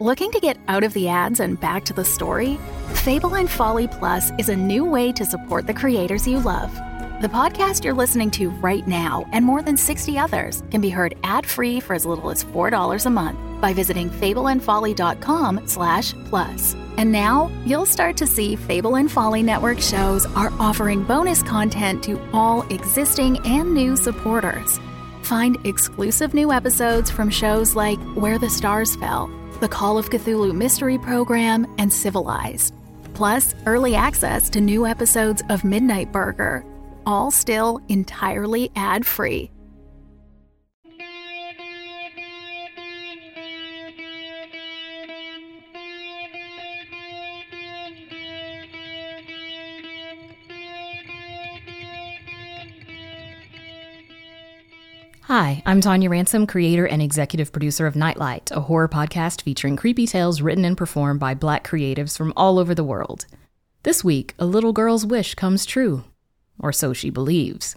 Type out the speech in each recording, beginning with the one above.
Looking to get out of the ads and back to the story? Fable and Folly Plus is a new way to support the creators you love. The podcast you're listening to right now and more than 60 others can be heard ad-free for as little as $4 a month by visiting fableandfolly.com slash plus. And now you'll start to see Fable and Folly Network shows are offering bonus content to all existing and new supporters. Find exclusive new episodes from shows like Where the Stars Fell, the Call of Cthulhu Mystery Program, and Civilized. Plus, early access to new episodes of Midnight Burger, all still entirely ad free. Hi, I'm Tonia Ransom, creator and executive producer of Nightlight, a horror podcast featuring creepy tales written and performed by black creatives from all over the world. This week, a little girl's wish comes true. Or so she believes.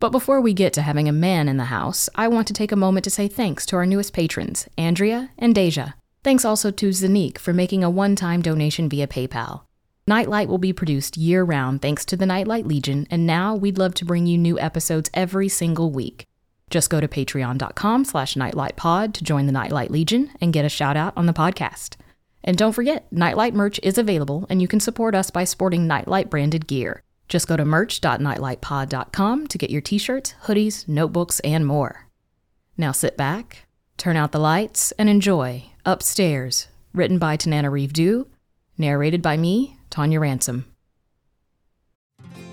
But before we get to having a man in the house, I want to take a moment to say thanks to our newest patrons, Andrea and Deja. Thanks also to Zanique for making a one time donation via PayPal. Nightlight will be produced year round thanks to the Nightlight Legion, and now we'd love to bring you new episodes every single week. Just go to patreon.com slash nightlightpod to join the Nightlight Legion and get a shout out on the podcast. And don't forget, Nightlight merch is available, and you can support us by sporting Nightlight branded gear. Just go to merch.nightlightpod.com to get your t shirts, hoodies, notebooks, and more. Now sit back, turn out the lights, and enjoy Upstairs, written by Tananarive Due, narrated by me, Tonia Ransom.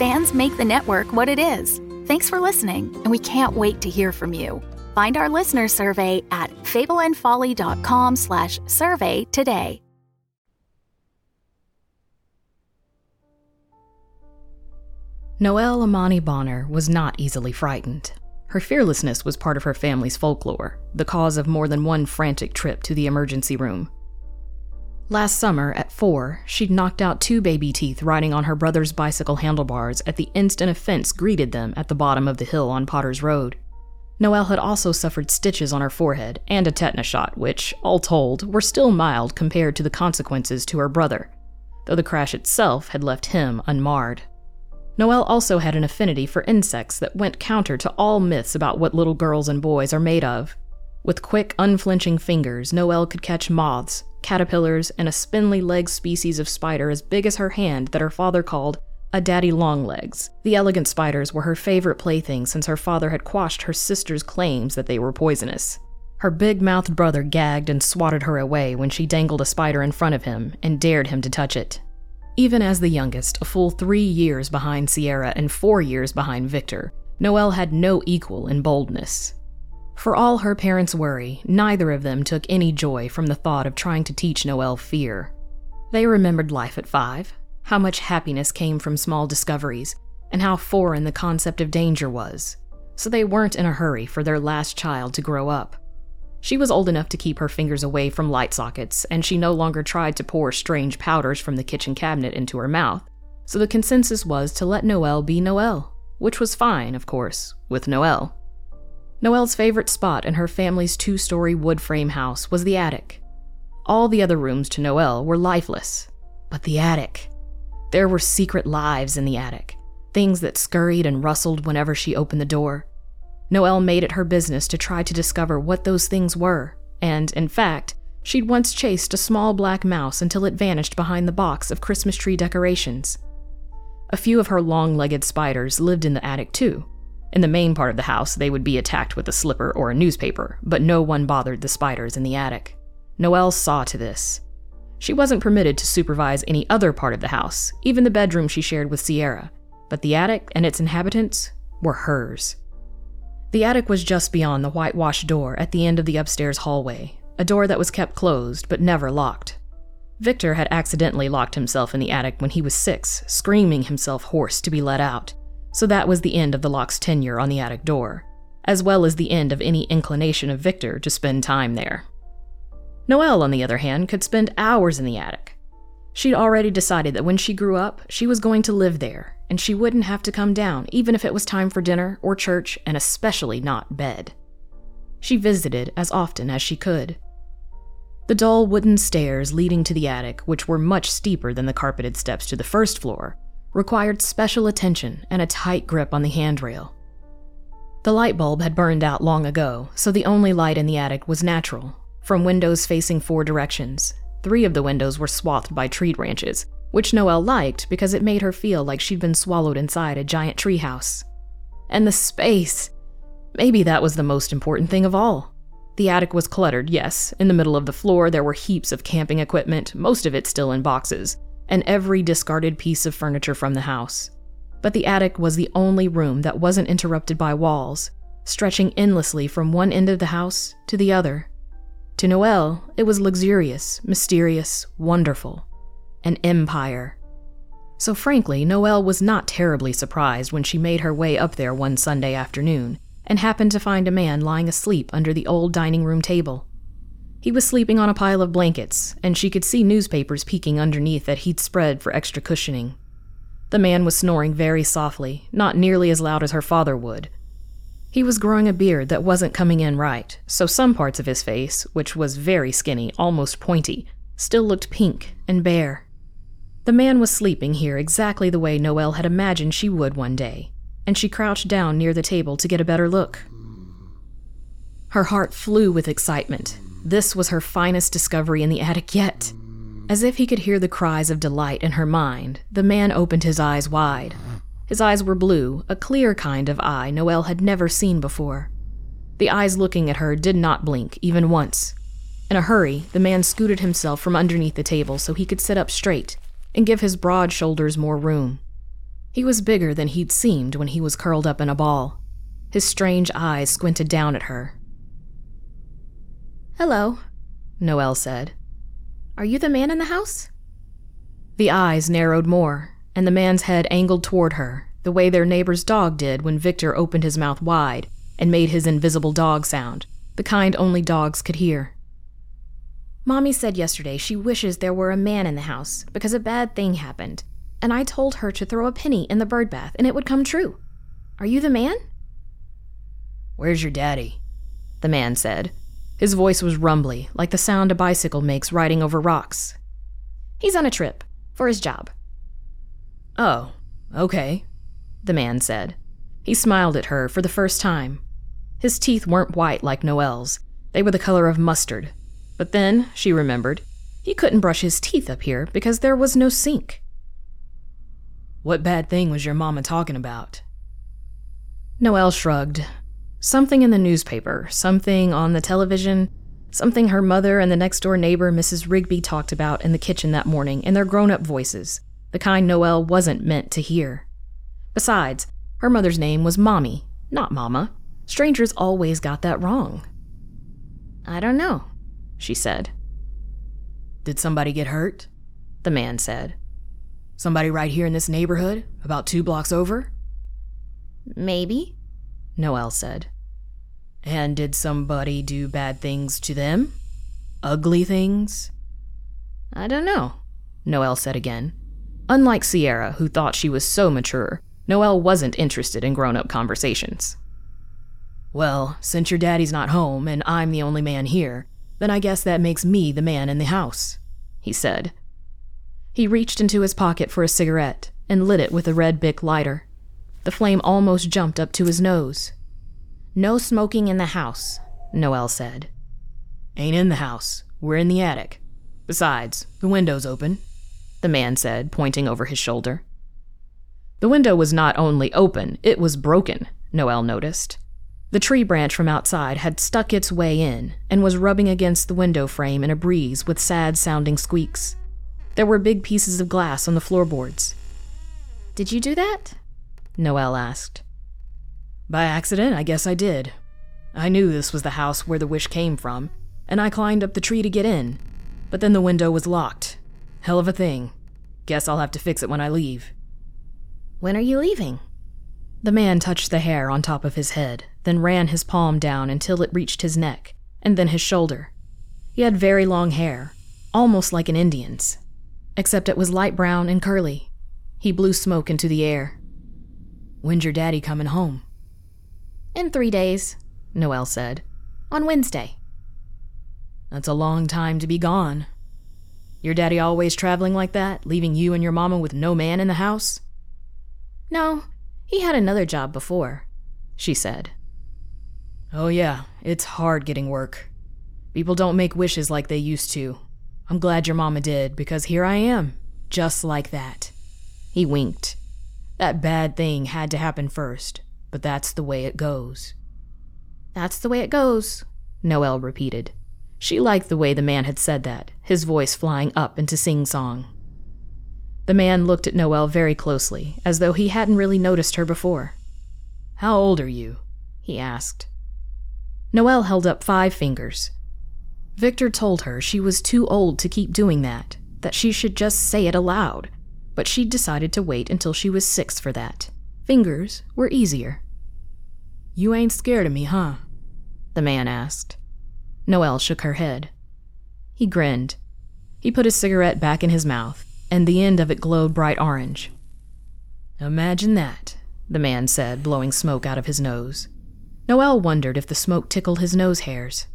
Fans make the network what it is. Thanks for listening, and we can't wait to hear from you. Find our listener survey at fableandfolly.com slash survey today. Noelle Amani Bonner was not easily frightened. Her fearlessness was part of her family's folklore, the cause of more than one frantic trip to the emergency room. Last summer, at four, she'd knocked out two baby teeth riding on her brother's bicycle handlebars at the instant a fence greeted them at the bottom of the hill on Potter's Road. Noelle had also suffered stitches on her forehead and a tetanus shot, which, all told, were still mild compared to the consequences to her brother, though the crash itself had left him unmarred. Noelle also had an affinity for insects that went counter to all myths about what little girls and boys are made of. With quick, unflinching fingers, Noelle could catch moths, caterpillars, and a spindly legged species of spider as big as her hand that her father called a daddy longlegs. The elegant spiders were her favorite plaything since her father had quashed her sister's claims that they were poisonous. Her big mouthed brother gagged and swatted her away when she dangled a spider in front of him and dared him to touch it. Even as the youngest, a full three years behind Sierra and four years behind Victor, Noelle had no equal in boldness. For all her parents' worry, neither of them took any joy from the thought of trying to teach Noelle fear. They remembered life at five, how much happiness came from small discoveries, and how foreign the concept of danger was, so they weren't in a hurry for their last child to grow up. She was old enough to keep her fingers away from light sockets, and she no longer tried to pour strange powders from the kitchen cabinet into her mouth, so the consensus was to let Noelle be Noelle, which was fine, of course, with Noelle. Noelle's favorite spot in her family's two story wood frame house was the attic. All the other rooms to Noelle were lifeless, but the attic. There were secret lives in the attic, things that scurried and rustled whenever she opened the door. Noelle made it her business to try to discover what those things were, and, in fact, she'd once chased a small black mouse until it vanished behind the box of Christmas tree decorations. A few of her long legged spiders lived in the attic too. In the main part of the house, they would be attacked with a slipper or a newspaper, but no one bothered the spiders in the attic. Noelle saw to this. She wasn't permitted to supervise any other part of the house, even the bedroom she shared with Sierra, but the attic and its inhabitants were hers. The attic was just beyond the whitewashed door at the end of the upstairs hallway, a door that was kept closed but never locked. Victor had accidentally locked himself in the attic when he was six, screaming himself hoarse to be let out, so that was the end of the lock's tenure on the attic door, as well as the end of any inclination of Victor to spend time there. Noelle, on the other hand, could spend hours in the attic. She'd already decided that when she grew up, she was going to live there, and she wouldn't have to come down, even if it was time for dinner or church, and especially not bed. She visited as often as she could. The dull wooden stairs leading to the attic, which were much steeper than the carpeted steps to the first floor, required special attention and a tight grip on the handrail. The light bulb had burned out long ago, so the only light in the attic was natural, from windows facing four directions, Three of the windows were swathed by tree branches, which Noelle liked because it made her feel like she'd been swallowed inside a giant treehouse. And the space! Maybe that was the most important thing of all. The attic was cluttered, yes. In the middle of the floor, there were heaps of camping equipment, most of it still in boxes, and every discarded piece of furniture from the house. But the attic was the only room that wasn't interrupted by walls, stretching endlessly from one end of the house to the other. To Noelle, it was luxurious, mysterious, wonderful. An empire. So, frankly, Noelle was not terribly surprised when she made her way up there one Sunday afternoon and happened to find a man lying asleep under the old dining room table. He was sleeping on a pile of blankets, and she could see newspapers peeking underneath that he'd spread for extra cushioning. The man was snoring very softly, not nearly as loud as her father would, he was growing a beard that wasn't coming in right, so some parts of his face, which was very skinny, almost pointy, still looked pink and bare. The man was sleeping here exactly the way Noelle had imagined she would one day, and she crouched down near the table to get a better look. Her heart flew with excitement. This was her finest discovery in the attic yet. As if he could hear the cries of delight in her mind, the man opened his eyes wide. His eyes were blue, a clear kind of eye Noelle had never seen before. The eyes looking at her did not blink, even once. In a hurry, the man scooted himself from underneath the table so he could sit up straight and give his broad shoulders more room. He was bigger than he'd seemed when he was curled up in a ball. His strange eyes squinted down at her. Hello, Noelle said. Are you the man in the house? The eyes narrowed more, and the man's head angled toward her, the way their neighbor's dog did when Victor opened his mouth wide and made his invisible dog sound, the kind only dogs could hear. Mommy said yesterday she wishes there were a man in the house because a bad thing happened, and I told her to throw a penny in the bird bath and it would come true. Are you the man? Where's your daddy? The man said. His voice was rumbly, like the sound a bicycle makes riding over rocks. He's on a trip for his job. Oh, okay, the man said. He smiled at her for the first time. His teeth weren't white like Noelle's, they were the color of mustard. But then, she remembered, he couldn't brush his teeth up here because there was no sink. What bad thing was your mama talking about? Noelle shrugged. Something in the newspaper, something on the television, something her mother and the next door neighbor, Mrs. Rigby, talked about in the kitchen that morning in their grown up voices the kind Noelle wasn't meant to hear. Besides, her mother's name was Mommy, not Mama. Strangers always got that wrong. I don't know, she said. Did somebody get hurt? The man said. Somebody right here in this neighborhood, about two blocks over? Maybe, Noelle said. And did somebody do bad things to them? Ugly things? I don't know, Noelle said again. Unlike Sierra, who thought she was so mature, Noelle wasn't interested in grown up conversations. Well, since your daddy's not home and I'm the only man here, then I guess that makes me the man in the house, he said. He reached into his pocket for a cigarette and lit it with a red Bic lighter. The flame almost jumped up to his nose. No smoking in the house, Noelle said. Ain't in the house. We're in the attic. Besides, the window's open, the man said, pointing over his shoulder. The window was not only open, it was broken, Noelle noticed. The tree branch from outside had stuck its way in and was rubbing against the window frame in a breeze with sad sounding squeaks. There were big pieces of glass on the floorboards. Did you do that? Noelle asked. By accident, I guess I did. I knew this was the house where the wish came from, and I climbed up the tree to get in. But then the window was locked. Hell of a thing. Guess I'll have to fix it when I leave. When are you leaving? The man touched the hair on top of his head, then ran his palm down until it reached his neck, and then his shoulder. He had very long hair, almost like an Indian's, except it was light brown and curly. He blew smoke into the air. When's your daddy coming home? In three days, Noelle said. On Wednesday. That's a long time to be gone. Your daddy always traveling like that, leaving you and your mama with no man in the house? No, he had another job before, she said. Oh, yeah, it's hard getting work. People don't make wishes like they used to. I'm glad your mama did, because here I am, just like that. He winked. That bad thing had to happen first, but that's the way it goes. That's the way it goes, Noelle repeated. She liked the way the man had said that, his voice flying up into sing song. The man looked at Noelle very closely, as though he hadn't really noticed her before. How old are you? he asked. Noelle held up five fingers. Victor told her she was too old to keep doing that, that she should just say it aloud, but she decided to wait until she was six for that. Fingers were easier. You ain't scared of me, huh? The man asked. Noelle shook her head. He grinned. He put his cigarette back in his mouth, and the end of it glowed bright orange. Imagine that, the man said, blowing smoke out of his nose. Noelle wondered if the smoke tickled his nose hairs.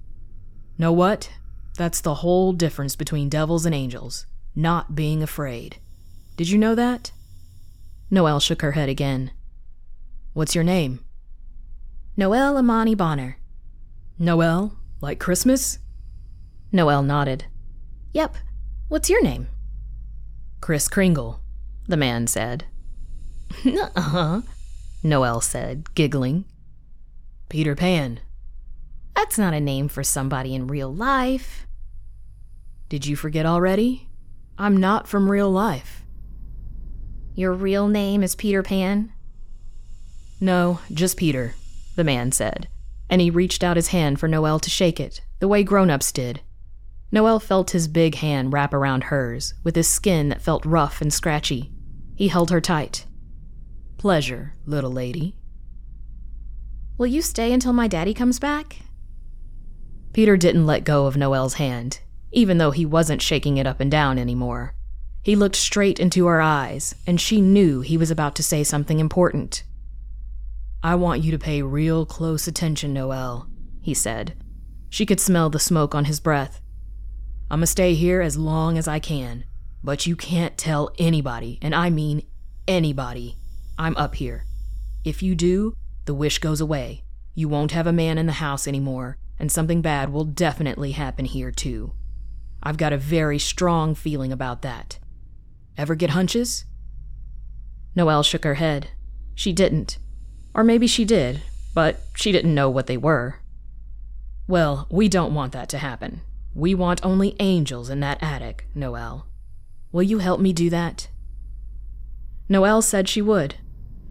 Know what? That's the whole difference between devils and angels not being afraid. Did you know that? Noelle shook her head again. What's your name? Noelle Amani Bonner. Noelle? Like Christmas? Noelle nodded. Yep. What's your name? Kris Kringle, the man said. uh huh, Noelle said, giggling. Peter Pan. That's not a name for somebody in real life. Did you forget already? I'm not from real life. Your real name is Peter Pan? No, just Peter, the man said and he reached out his hand for Noelle to shake it, the way grown ups did. Noelle felt his big hand wrap around hers, with his skin that felt rough and scratchy. He held her tight. Pleasure, little lady. Will you stay until my daddy comes back? Peter didn't let go of Noelle's hand, even though he wasn't shaking it up and down anymore. He looked straight into her eyes, and she knew he was about to say something important. I want you to pay real close attention, Noelle, he said. She could smell the smoke on his breath. I'ma stay here as long as I can, but you can't tell anybody, and I mean anybody, I'm up here. If you do, the wish goes away. You won't have a man in the house anymore, and something bad will definitely happen here, too. I've got a very strong feeling about that. Ever get hunches? Noelle shook her head. She didn't. Or maybe she did, but she didn't know what they were. Well, we don't want that to happen. We want only angels in that attic, Noelle. Will you help me do that? Noelle said she would.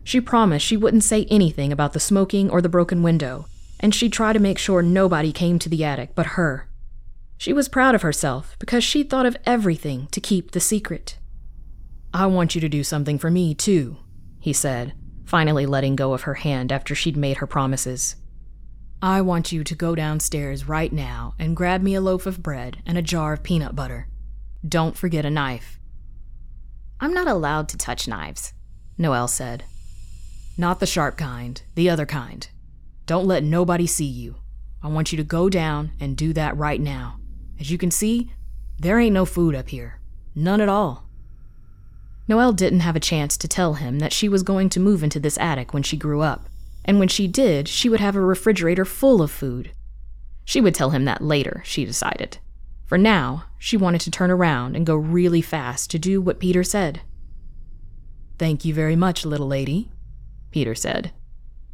She promised she wouldn't say anything about the smoking or the broken window, and she'd try to make sure nobody came to the attic but her. She was proud of herself because she'd thought of everything to keep the secret. I want you to do something for me, too, he said, finally letting go of her hand after she'd made her promises. I want you to go downstairs right now and grab me a loaf of bread and a jar of peanut butter. Don't forget a knife. I'm not allowed to touch knives, Noelle said. Not the sharp kind, the other kind. Don't let nobody see you. I want you to go down and do that right now. As you can see, there ain't no food up here. None at all. Noelle didn't have a chance to tell him that she was going to move into this attic when she grew up, and when she did, she would have a refrigerator full of food. She would tell him that later, she decided. For now, she wanted to turn around and go really fast to do what Peter said. Thank you very much, little lady, Peter said.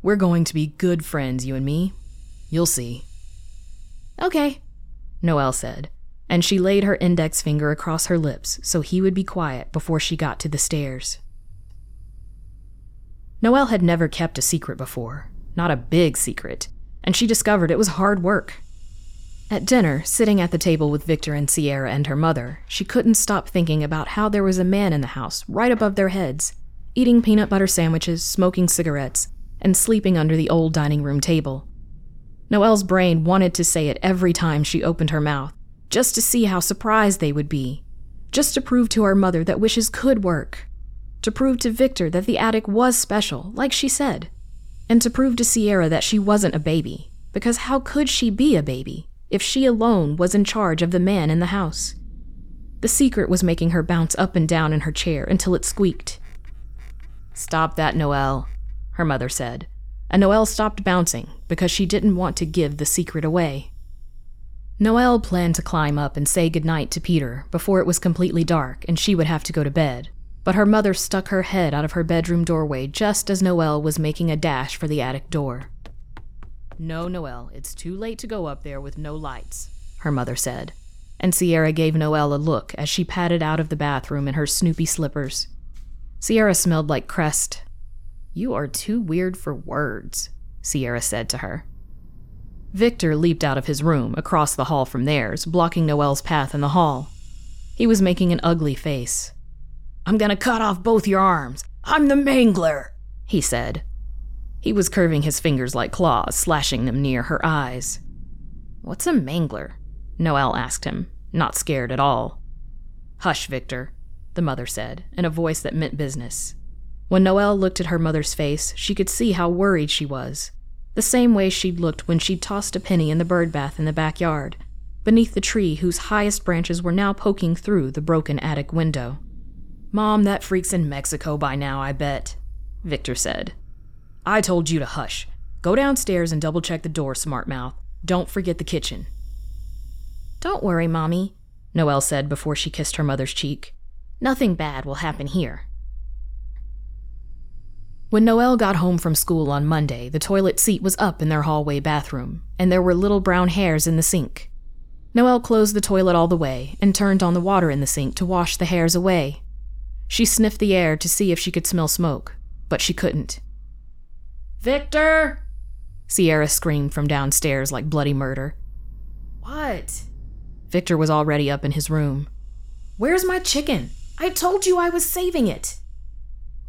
We're going to be good friends, you and me. You'll see. Okay, Noelle said, and she laid her index finger across her lips so he would be quiet before she got to the stairs. Noelle had never kept a secret before, not a big secret, and she discovered it was hard work. At dinner, sitting at the table with Victor and Sierra and her mother, she couldn't stop thinking about how there was a man in the house right above their heads, eating peanut butter sandwiches, smoking cigarettes, and sleeping under the old dining room table. Noelle's brain wanted to say it every time she opened her mouth, just to see how surprised they would be, just to prove to her mother that wishes could work, to prove to Victor that the attic was special, like she said, and to prove to Sierra that she wasn't a baby, because how could she be a baby if she alone was in charge of the man in the house? The secret was making her bounce up and down in her chair until it squeaked. Stop that, Noelle, her mother said, and Noelle stopped bouncing because she didn't want to give the secret away. Noelle planned to climb up and say goodnight to Peter before it was completely dark and she would have to go to bed, but her mother stuck her head out of her bedroom doorway just as Noelle was making a dash for the attic door. No, Noelle, it's too late to go up there with no lights, her mother said, and Sierra gave Noelle a look as she padded out of the bathroom in her Snoopy slippers. Sierra smelled like Crest, you are too weird for words, Sierra said to her. Victor leaped out of his room, across the hall from theirs, blocking Noelle's path in the hall. He was making an ugly face. I'm gonna cut off both your arms. I'm the mangler, he said. He was curving his fingers like claws, slashing them near her eyes. What's a mangler? Noelle asked him, not scared at all. Hush, Victor, the mother said, in a voice that meant business. When Noelle looked at her mother's face, she could see how worried she was. The same way she'd looked when she'd tossed a penny in the bird bath in the backyard, beneath the tree whose highest branches were now poking through the broken attic window. Mom, that freak's in Mexico by now, I bet, Victor said. I told you to hush. Go downstairs and double check the door, smart mouth. Don't forget the kitchen. Don't worry, Mommy, Noelle said before she kissed her mother's cheek. Nothing bad will happen here. When Noelle got home from school on Monday, the toilet seat was up in their hallway bathroom, and there were little brown hairs in the sink. Noelle closed the toilet all the way and turned on the water in the sink to wash the hairs away. She sniffed the air to see if she could smell smoke, but she couldn't. Victor! Sierra screamed from downstairs like bloody murder. What? Victor was already up in his room. Where's my chicken? I told you I was saving it.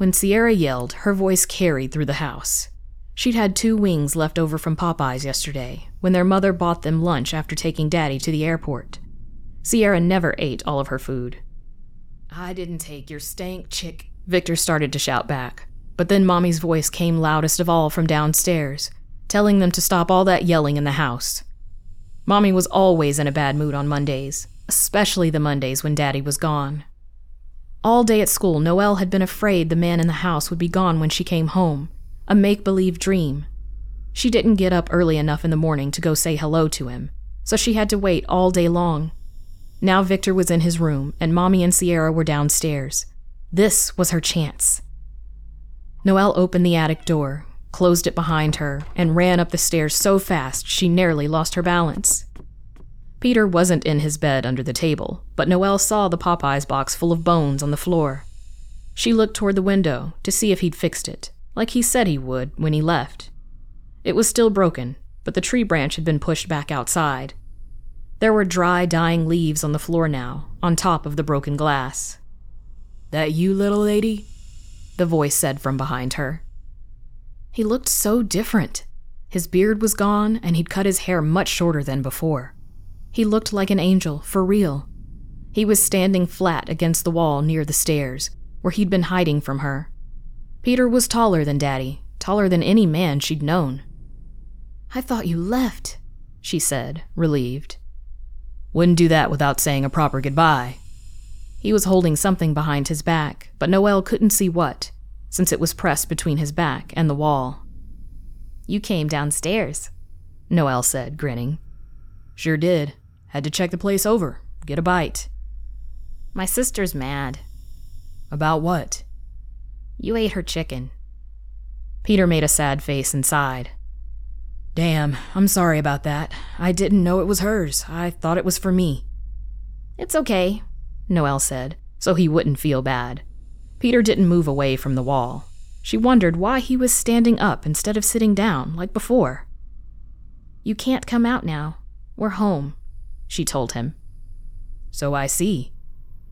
When Sierra yelled, her voice carried through the house. She'd had two wings left over from Popeye's yesterday, when their mother bought them lunch after taking Daddy to the airport. Sierra never ate all of her food. I didn't take your stank chick, Victor started to shout back. But then Mommy's voice came loudest of all from downstairs, telling them to stop all that yelling in the house. Mommy was always in a bad mood on Mondays, especially the Mondays when Daddy was gone. All day at school, Noelle had been afraid the man in the house would be gone when she came home, a make believe dream. She didn't get up early enough in the morning to go say hello to him, so she had to wait all day long. Now Victor was in his room, and Mommy and Sierra were downstairs. This was her chance. Noelle opened the attic door, closed it behind her, and ran up the stairs so fast she nearly lost her balance. Peter wasn't in his bed under the table, but Noelle saw the Popeyes box full of bones on the floor. She looked toward the window to see if he'd fixed it, like he said he would when he left. It was still broken, but the tree branch had been pushed back outside. There were dry, dying leaves on the floor now, on top of the broken glass. That you, little lady? The voice said from behind her. He looked so different. His beard was gone, and he'd cut his hair much shorter than before. He looked like an angel, for real. He was standing flat against the wall near the stairs, where he'd been hiding from her. Peter was taller than Daddy, taller than any man she'd known. I thought you left, she said, relieved. Wouldn't do that without saying a proper goodbye. He was holding something behind his back, but Noelle couldn't see what, since it was pressed between his back and the wall. You came downstairs, Noelle said, grinning. Sure did. Had to check the place over, get a bite. My sister's mad. About what? You ate her chicken. Peter made a sad face and sighed. Damn, I'm sorry about that. I didn't know it was hers. I thought it was for me. It's okay, Noelle said, so he wouldn't feel bad. Peter didn't move away from the wall. She wondered why he was standing up instead of sitting down like before. You can't come out now. We're home, she told him. So I see.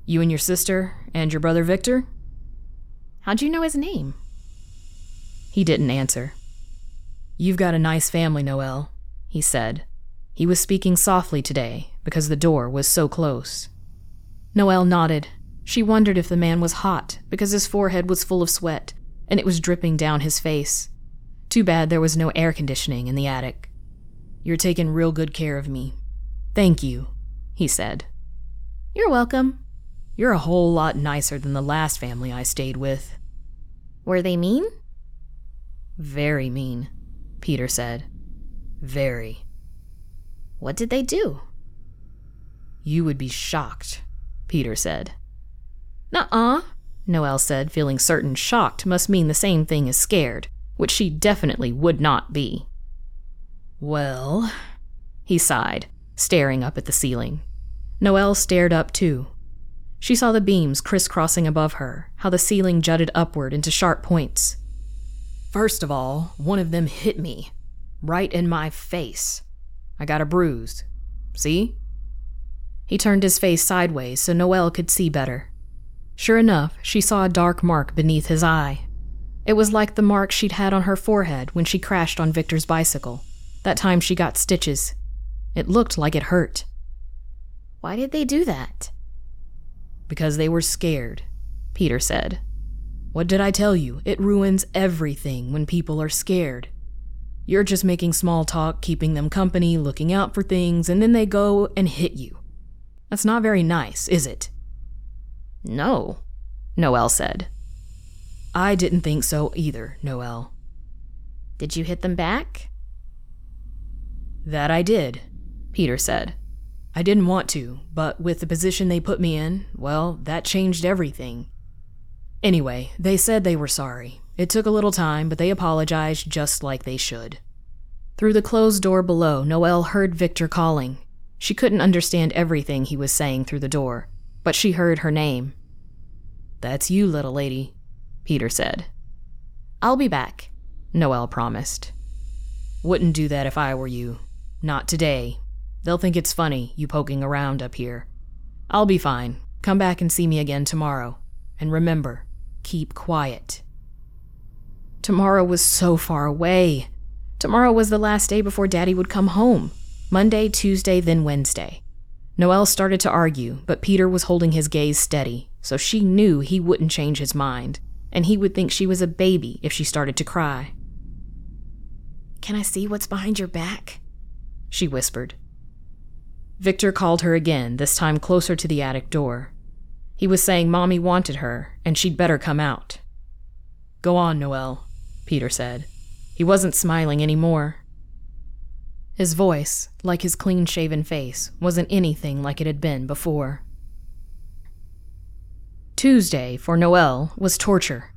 You and your sister and your brother Victor? How'd you know his name? He didn't answer. You've got a nice family, Noelle, he said. He was speaking softly today because the door was so close. Noelle nodded. She wondered if the man was hot because his forehead was full of sweat and it was dripping down his face. Too bad there was no air conditioning in the attic. You're taking real good care of me. Thank you, he said. You're welcome. You're a whole lot nicer than the last family I stayed with. Were they mean? Very mean, Peter said. Very. What did they do? You would be shocked, Peter said. Nuh uh, Noelle said, feeling certain shocked must mean the same thing as scared, which she definitely would not be. Well, he sighed, staring up at the ceiling. Noelle stared up too. She saw the beams crisscrossing above her, how the ceiling jutted upward into sharp points. First of all, one of them hit me, right in my face. I got a bruise. See? He turned his face sideways so Noelle could see better. Sure enough, she saw a dark mark beneath his eye. It was like the mark she'd had on her forehead when she crashed on Victor's bicycle, that time she got stitches. It looked like it hurt. Why did they do that? Because they were scared, Peter said. What did I tell you? It ruins everything when people are scared. You're just making small talk, keeping them company, looking out for things, and then they go and hit you. That's not very nice, is it? No, Noelle said. I didn't think so either, Noelle. Did you hit them back? That I did, Peter said. I didn't want to, but with the position they put me in, well, that changed everything. Anyway, they said they were sorry. It took a little time, but they apologized just like they should. Through the closed door below, Noelle heard Victor calling. She couldn't understand everything he was saying through the door, but she heard her name. That's you, little lady, Peter said. I'll be back, Noelle promised. Wouldn't do that if I were you. Not today, They'll think it's funny, you poking around up here. I'll be fine. Come back and see me again tomorrow. And remember, keep quiet. Tomorrow was so far away. Tomorrow was the last day before Daddy would come home. Monday, Tuesday, then Wednesday. Noelle started to argue, but Peter was holding his gaze steady, so she knew he wouldn't change his mind, and he would think she was a baby if she started to cry. Can I see what's behind your back? She whispered. Victor called her again, this time closer to the attic door. He was saying Mommy wanted her, and she'd better come out. Go on, Noelle, Peter said. He wasn't smiling any more. His voice, like his clean shaven face, wasn't anything like it had been before. Tuesday, for Noelle, was torture.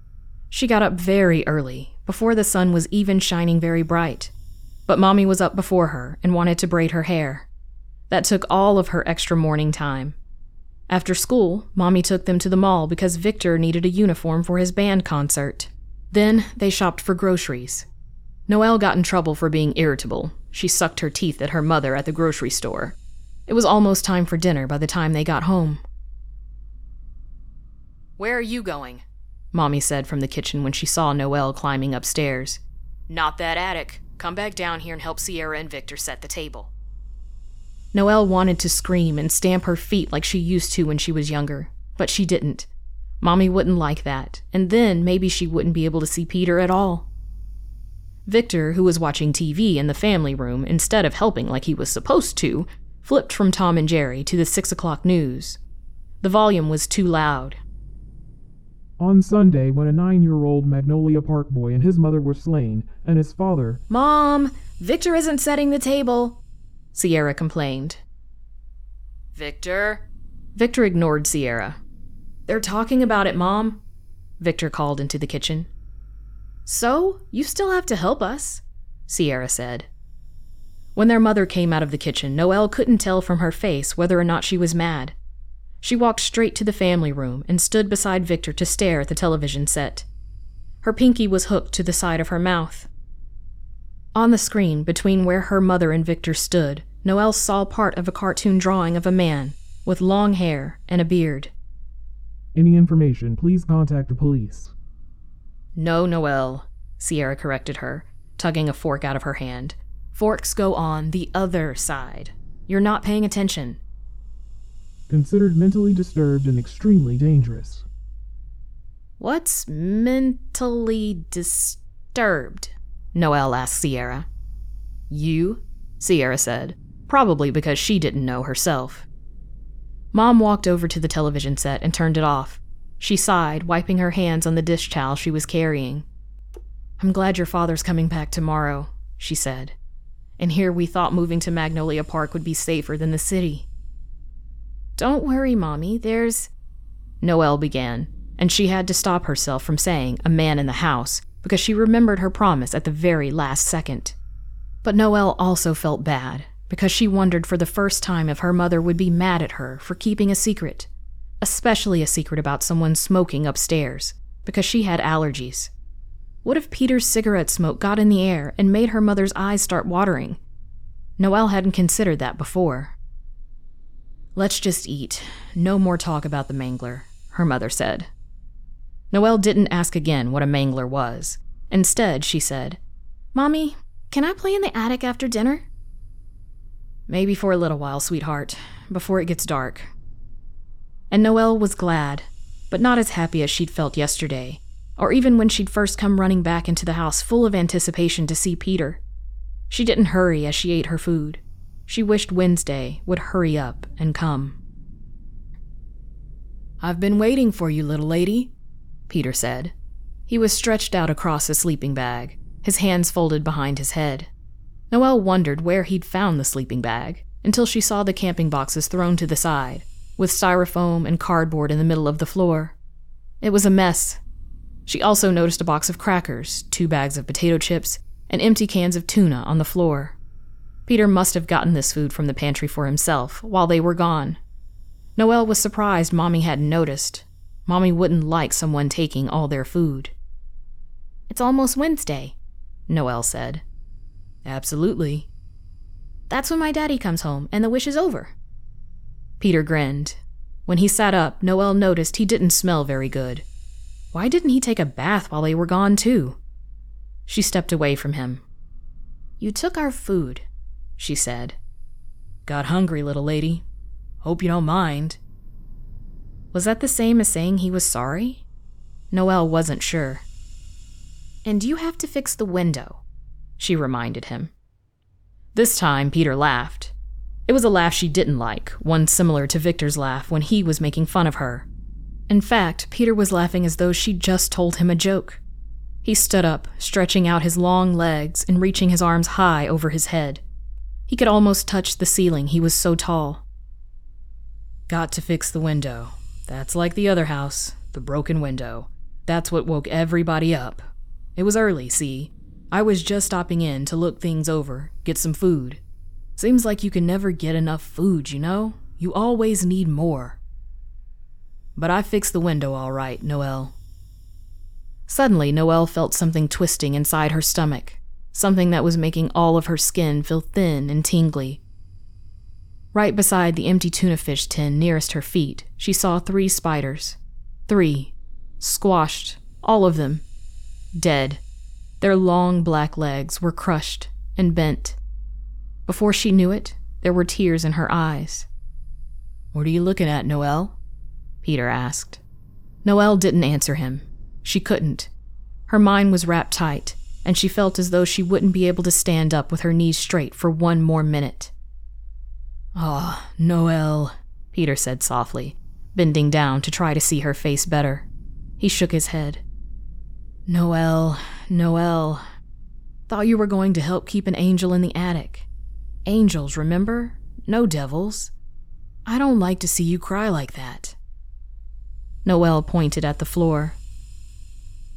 She got up very early, before the sun was even shining very bright. But Mommy was up before her and wanted to braid her hair. That took all of her extra morning time. After school, Mommy took them to the mall because Victor needed a uniform for his band concert. Then they shopped for groceries. Noelle got in trouble for being irritable. She sucked her teeth at her mother at the grocery store. It was almost time for dinner by the time they got home. Where are you going? Mommy said from the kitchen when she saw Noelle climbing upstairs. Not that attic. Come back down here and help Sierra and Victor set the table. Noelle wanted to scream and stamp her feet like she used to when she was younger, but she didn't. Mommy wouldn't like that, and then maybe she wouldn't be able to see Peter at all. Victor, who was watching TV in the family room instead of helping like he was supposed to, flipped from Tom and Jerry to the six o'clock news. The volume was too loud, on Sunday, when a nine year old Magnolia Park boy and his mother were slain, and his father. Mom, Victor isn't setting the table, Sierra complained. Victor? Victor ignored Sierra. They're talking about it, Mom, Victor called into the kitchen. So, you still have to help us, Sierra said. When their mother came out of the kitchen, Noelle couldn't tell from her face whether or not she was mad. She walked straight to the family room and stood beside Victor to stare at the television set. Her pinky was hooked to the side of her mouth. On the screen, between where her mother and Victor stood, Noelle saw part of a cartoon drawing of a man with long hair and a beard. Any information, please contact the police. No, Noelle, Sierra corrected her, tugging a fork out of her hand. Forks go on the other side. You're not paying attention considered mentally disturbed and extremely dangerous. What's mentally disturbed? Noelle asked Sierra. You? Sierra said, probably because she didn't know herself. Mom walked over to the television set and turned it off. She sighed, wiping her hands on the dish towel she was carrying. I'm glad your father's coming back tomorrow, she said. And here we thought moving to Magnolia Park would be safer than the city. Don't worry, Mommy, there's. Noelle began, and she had to stop herself from saying a man in the house because she remembered her promise at the very last second. But Noelle also felt bad because she wondered for the first time if her mother would be mad at her for keeping a secret, especially a secret about someone smoking upstairs, because she had allergies. What if Peter's cigarette smoke got in the air and made her mother's eyes start watering? Noelle hadn't considered that before. Let's just eat. No more talk about the mangler, her mother said. Noelle didn't ask again what a mangler was. Instead, she said, Mommy, can I play in the attic after dinner? Maybe for a little while, sweetheart, before it gets dark. And Noelle was glad, but not as happy as she'd felt yesterday, or even when she'd first come running back into the house full of anticipation to see Peter. She didn't hurry as she ate her food. She wished Wednesday would hurry up and come. I've been waiting for you, little lady, Peter said. He was stretched out across a sleeping bag, his hands folded behind his head. Noelle wondered where he'd found the sleeping bag until she saw the camping boxes thrown to the side, with styrofoam and cardboard in the middle of the floor. It was a mess. She also noticed a box of crackers, two bags of potato chips, and empty cans of tuna on the floor. Peter must have gotten this food from the pantry for himself while they were gone. Noelle was surprised Mommy hadn't noticed. Mommy wouldn't like someone taking all their food. It's almost Wednesday, Noelle said. Absolutely. That's when my daddy comes home and the wish is over. Peter grinned. When he sat up, Noelle noticed he didn't smell very good. Why didn't he take a bath while they were gone, too? She stepped away from him. You took our food, she said. Got hungry, little lady. Hope you don't mind. Was that the same as saying he was sorry? Noelle wasn't sure. And you have to fix the window, she reminded him. This time, Peter laughed. It was a laugh she didn't like, one similar to Victor's laugh when he was making fun of her. In fact, Peter was laughing as though she'd just told him a joke. He stood up, stretching out his long legs and reaching his arms high over his head. He could almost touch the ceiling, he was so tall. Got to fix the window. That's like the other house, the broken window. That's what woke everybody up. It was early, see? I was just stopping in to look things over, get some food. Seems like you can never get enough food, you know? You always need more. but I fixed the window all right, Noelle. Suddenly, Noelle felt something twisting inside her stomach, something that was making all of her skin feel thin and tingly. Right beside the empty tuna fish tin nearest her feet, she saw three spiders. Three. Squashed, all of them. Dead. Their long black legs were crushed and bent. Before she knew it, there were tears in her eyes. What are you looking at, Noelle? Peter asked. Noelle didn't answer him. She couldn't. Her mind was wrapped tight, and she felt as though she wouldn't be able to stand up with her knees straight for one more minute. Ah, Noelle, Peter said softly, bending down to try to see her face better. He shook his head. Noel, Noel. Thought you were going to help keep an angel in the attic. Angels, remember? No devils. I don't like to see you cry like that. Noelle pointed at the floor.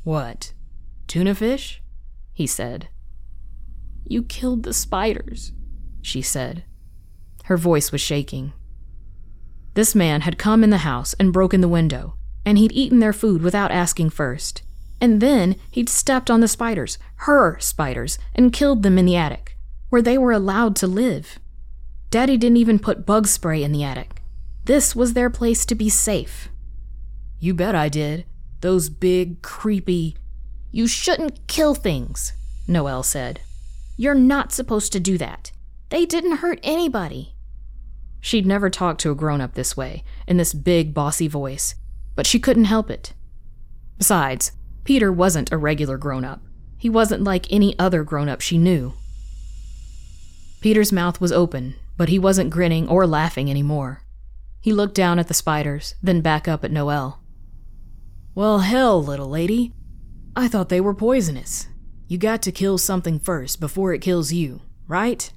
What? Tuna fish? He said. You killed the spiders, she said. Her voice was shaking. This man had come in the house and broken the window, and he'd eaten their food without asking first. And then he'd stepped on the spiders, her spiders, and killed them in the attic, where they were allowed to live. Daddy didn't even put bug spray in the attic. This was their place to be safe. You bet I did. Those big, creepy. You shouldn't kill things, Noelle said. You're not supposed to do that. They didn't hurt anybody. She'd never talked to a grown up this way, in this big, bossy voice, but she couldn't help it. Besides, Peter wasn't a regular grown up. He wasn't like any other grown up she knew. Peter's mouth was open, but he wasn't grinning or laughing anymore. He looked down at the spiders, then back up at Noelle. Well, hell, little lady. I thought they were poisonous. You got to kill something first before it kills you, right?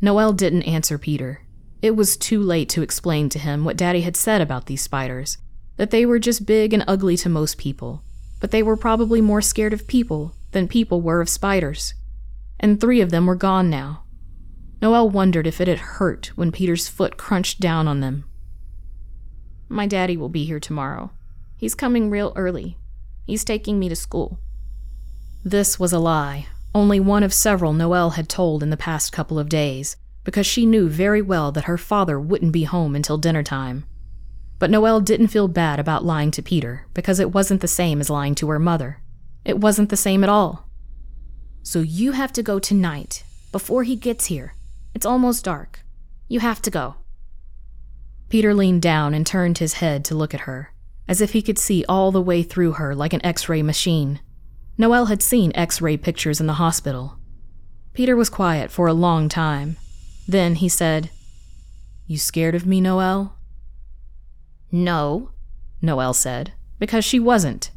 Noelle didn't answer Peter. It was too late to explain to him what Daddy had said about these spiders that they were just big and ugly to most people, but they were probably more scared of people than people were of spiders. And three of them were gone now. Noelle wondered if it had hurt when Peter's foot crunched down on them. My daddy will be here tomorrow. He's coming real early. He's taking me to school. This was a lie, only one of several Noelle had told in the past couple of days, because she knew very well that her father wouldn't be home until dinner time. But Noelle didn't feel bad about lying to Peter, because it wasn't the same as lying to her mother. It wasn't the same at all. So you have to go tonight, before he gets here. It's almost dark. You have to go. Peter leaned down and turned his head to look at her, as if he could see all the way through her like an X ray machine. Noelle had seen X ray pictures in the hospital. Peter was quiet for a long time. Then he said, You scared of me, Noelle? No, Noelle said, because she wasn't.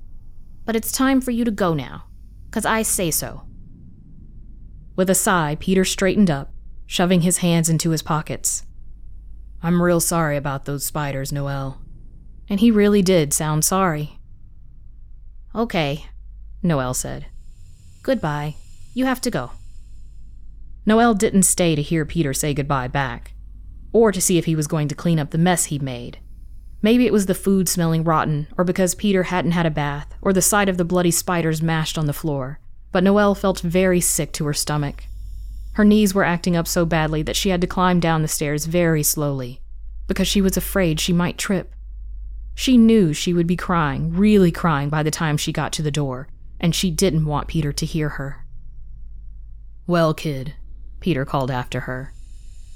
But it's time for you to go now, because I say so. With a sigh, Peter straightened up, shoving his hands into his pockets. I'm real sorry about those spiders, Noelle. And he really did sound sorry. Okay, Noelle said. Goodbye. You have to go. Noelle didn't stay to hear Peter say goodbye back, or to see if he was going to clean up the mess he'd made. Maybe it was the food smelling rotten, or because Peter hadn't had a bath, or the sight of the bloody spiders mashed on the floor, but Noelle felt very sick to her stomach. Her knees were acting up so badly that she had to climb down the stairs very slowly, because she was afraid she might trip. She knew she would be crying, really crying, by the time she got to the door, and she didn't want Peter to hear her. Well, kid, Peter called after her.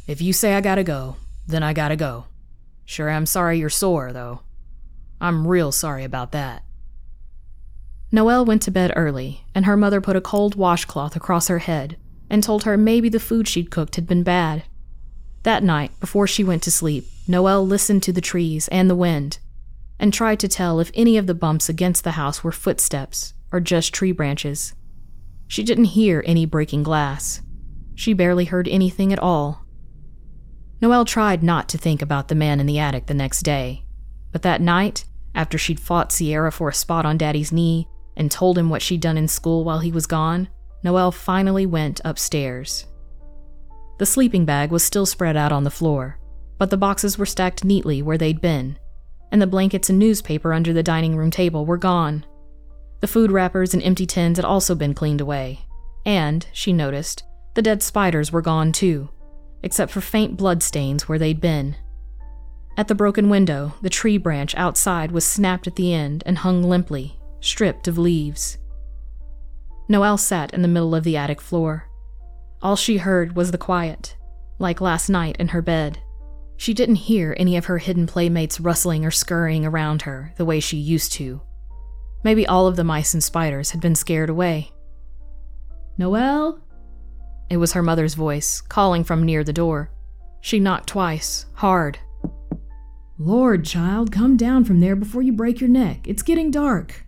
If you say I gotta go, then I gotta go. Sure I'm sorry you're sore, though. I'm real sorry about that. Noelle went to bed early, and her mother put a cold washcloth across her head and told her maybe the food she'd cooked had been bad. That night, before she went to sleep, Noelle listened to the trees and the wind and tried to tell if any of the bumps against the house were footsteps or just tree branches. She didn't hear any breaking glass. She barely heard anything at all. Noelle tried not to think about the man in the attic the next day, but that night, after she'd fought Sierra for a spot on Daddy's knee and told him what she'd done in school while he was gone, Noelle finally went upstairs. The sleeping bag was still spread out on the floor, but the boxes were stacked neatly where they'd been. and the blankets and newspaper under the dining room table were gone. The food wrappers and empty tins had also been cleaned away. And, she noticed, the dead spiders were gone too, except for faint blood stains where they'd been. At the broken window, the tree branch outside was snapped at the end and hung limply, stripped of leaves. Noelle sat in the middle of the attic floor. All she heard was the quiet, like last night in her bed. She didn't hear any of her hidden playmates rustling or scurrying around her the way she used to. Maybe all of the mice and spiders had been scared away. Noelle? It was her mother's voice, calling from near the door. She knocked twice, hard. Lord, child, come down from there before you break your neck. It's getting dark.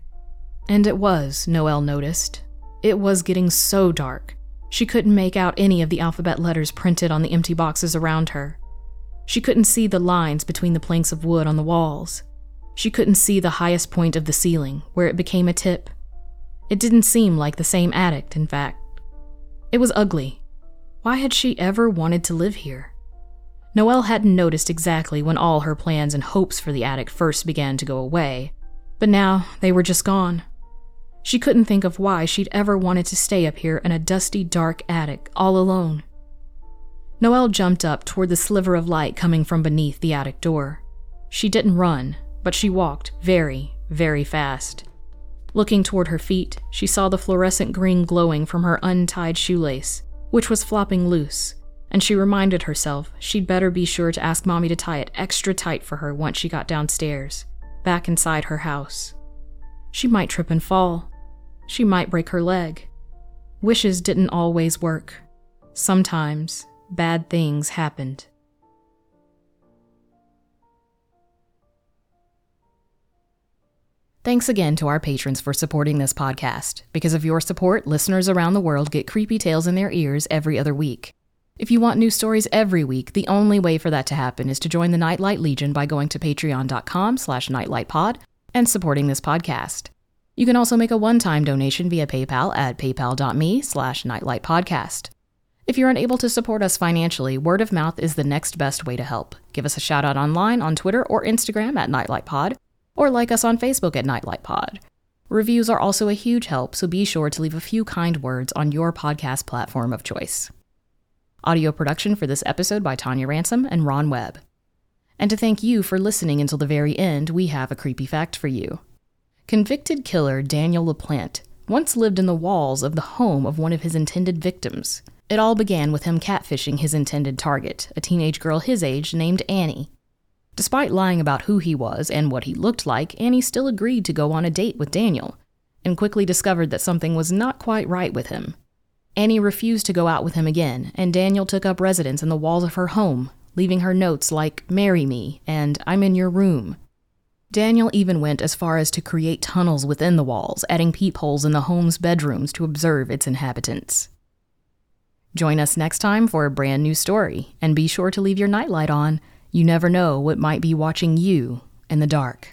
And it was, Noelle noticed. It was getting so dark. She couldn't make out any of the alphabet letters printed on the empty boxes around her. She couldn't see the lines between the planks of wood on the walls. She couldn't see the highest point of the ceiling, where it became a tip. It didn't seem like the same attic, in fact. It was ugly. Why had she ever wanted to live here? Noelle hadn't noticed exactly when all her plans and hopes for the attic first began to go away, but now they were just gone. She couldn't think of why she'd ever wanted to stay up here in a dusty, dark attic, all alone. Noelle jumped up toward the sliver of light coming from beneath the attic door. She didn't run, but she walked very, very fast. Looking toward her feet, she saw the fluorescent green glowing from her untied shoelace, which was flopping loose, and she reminded herself she'd better be sure to ask Mommy to tie it extra tight for her once she got downstairs, back inside her house. She might trip and fall. She might break her leg. Wishes didn't always work. Sometimes bad things happened. Thanks again to our patrons for supporting this podcast. Because of your support, listeners around the world get creepy tales in their ears every other week. If you want new stories every week, the only way for that to happen is to join the Nightlight Legion by going to patreon.com slash nightlightpod and supporting this podcast. You can also make a one-time donation via PayPal at paypal.me slash nightlightpodcast. If you're unable to support us financially, word of mouth is the next best way to help. Give us a shout out online on Twitter or Instagram at NightlightPod, or like us on Facebook at Nightlight Pod. Reviews are also a huge help, so be sure to leave a few kind words on your podcast platform of choice. Audio production for this episode by Tonia Ransom and Ron Webb. And to thank you for listening until the very end, we have a creepy fact for you. Convicted killer Daniel LaPlante once lived in the walls of the home of one of his intended victims. It all began with him catfishing his intended target, a teenage girl his age named Annie. Despite lying about who he was and what he looked like, Annie still agreed to go on a date with Daniel, and quickly discovered that something was not quite right with him. Annie refused to go out with him again, and Daniel took up residence in the walls of her home, leaving her notes like, Marry me, and I'm in your room. Daniel even went as far as to create tunnels within the walls, adding peepholes in the home's bedrooms to observe its inhabitants. Join us next time for a brand new story, and be sure to leave your nightlight on. You never know what might be watching you in the dark.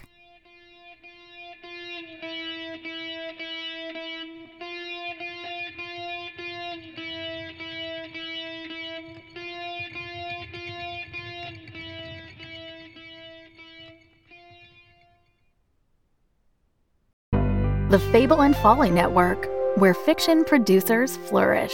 The Fable and Folly Network, where fiction producers flourish.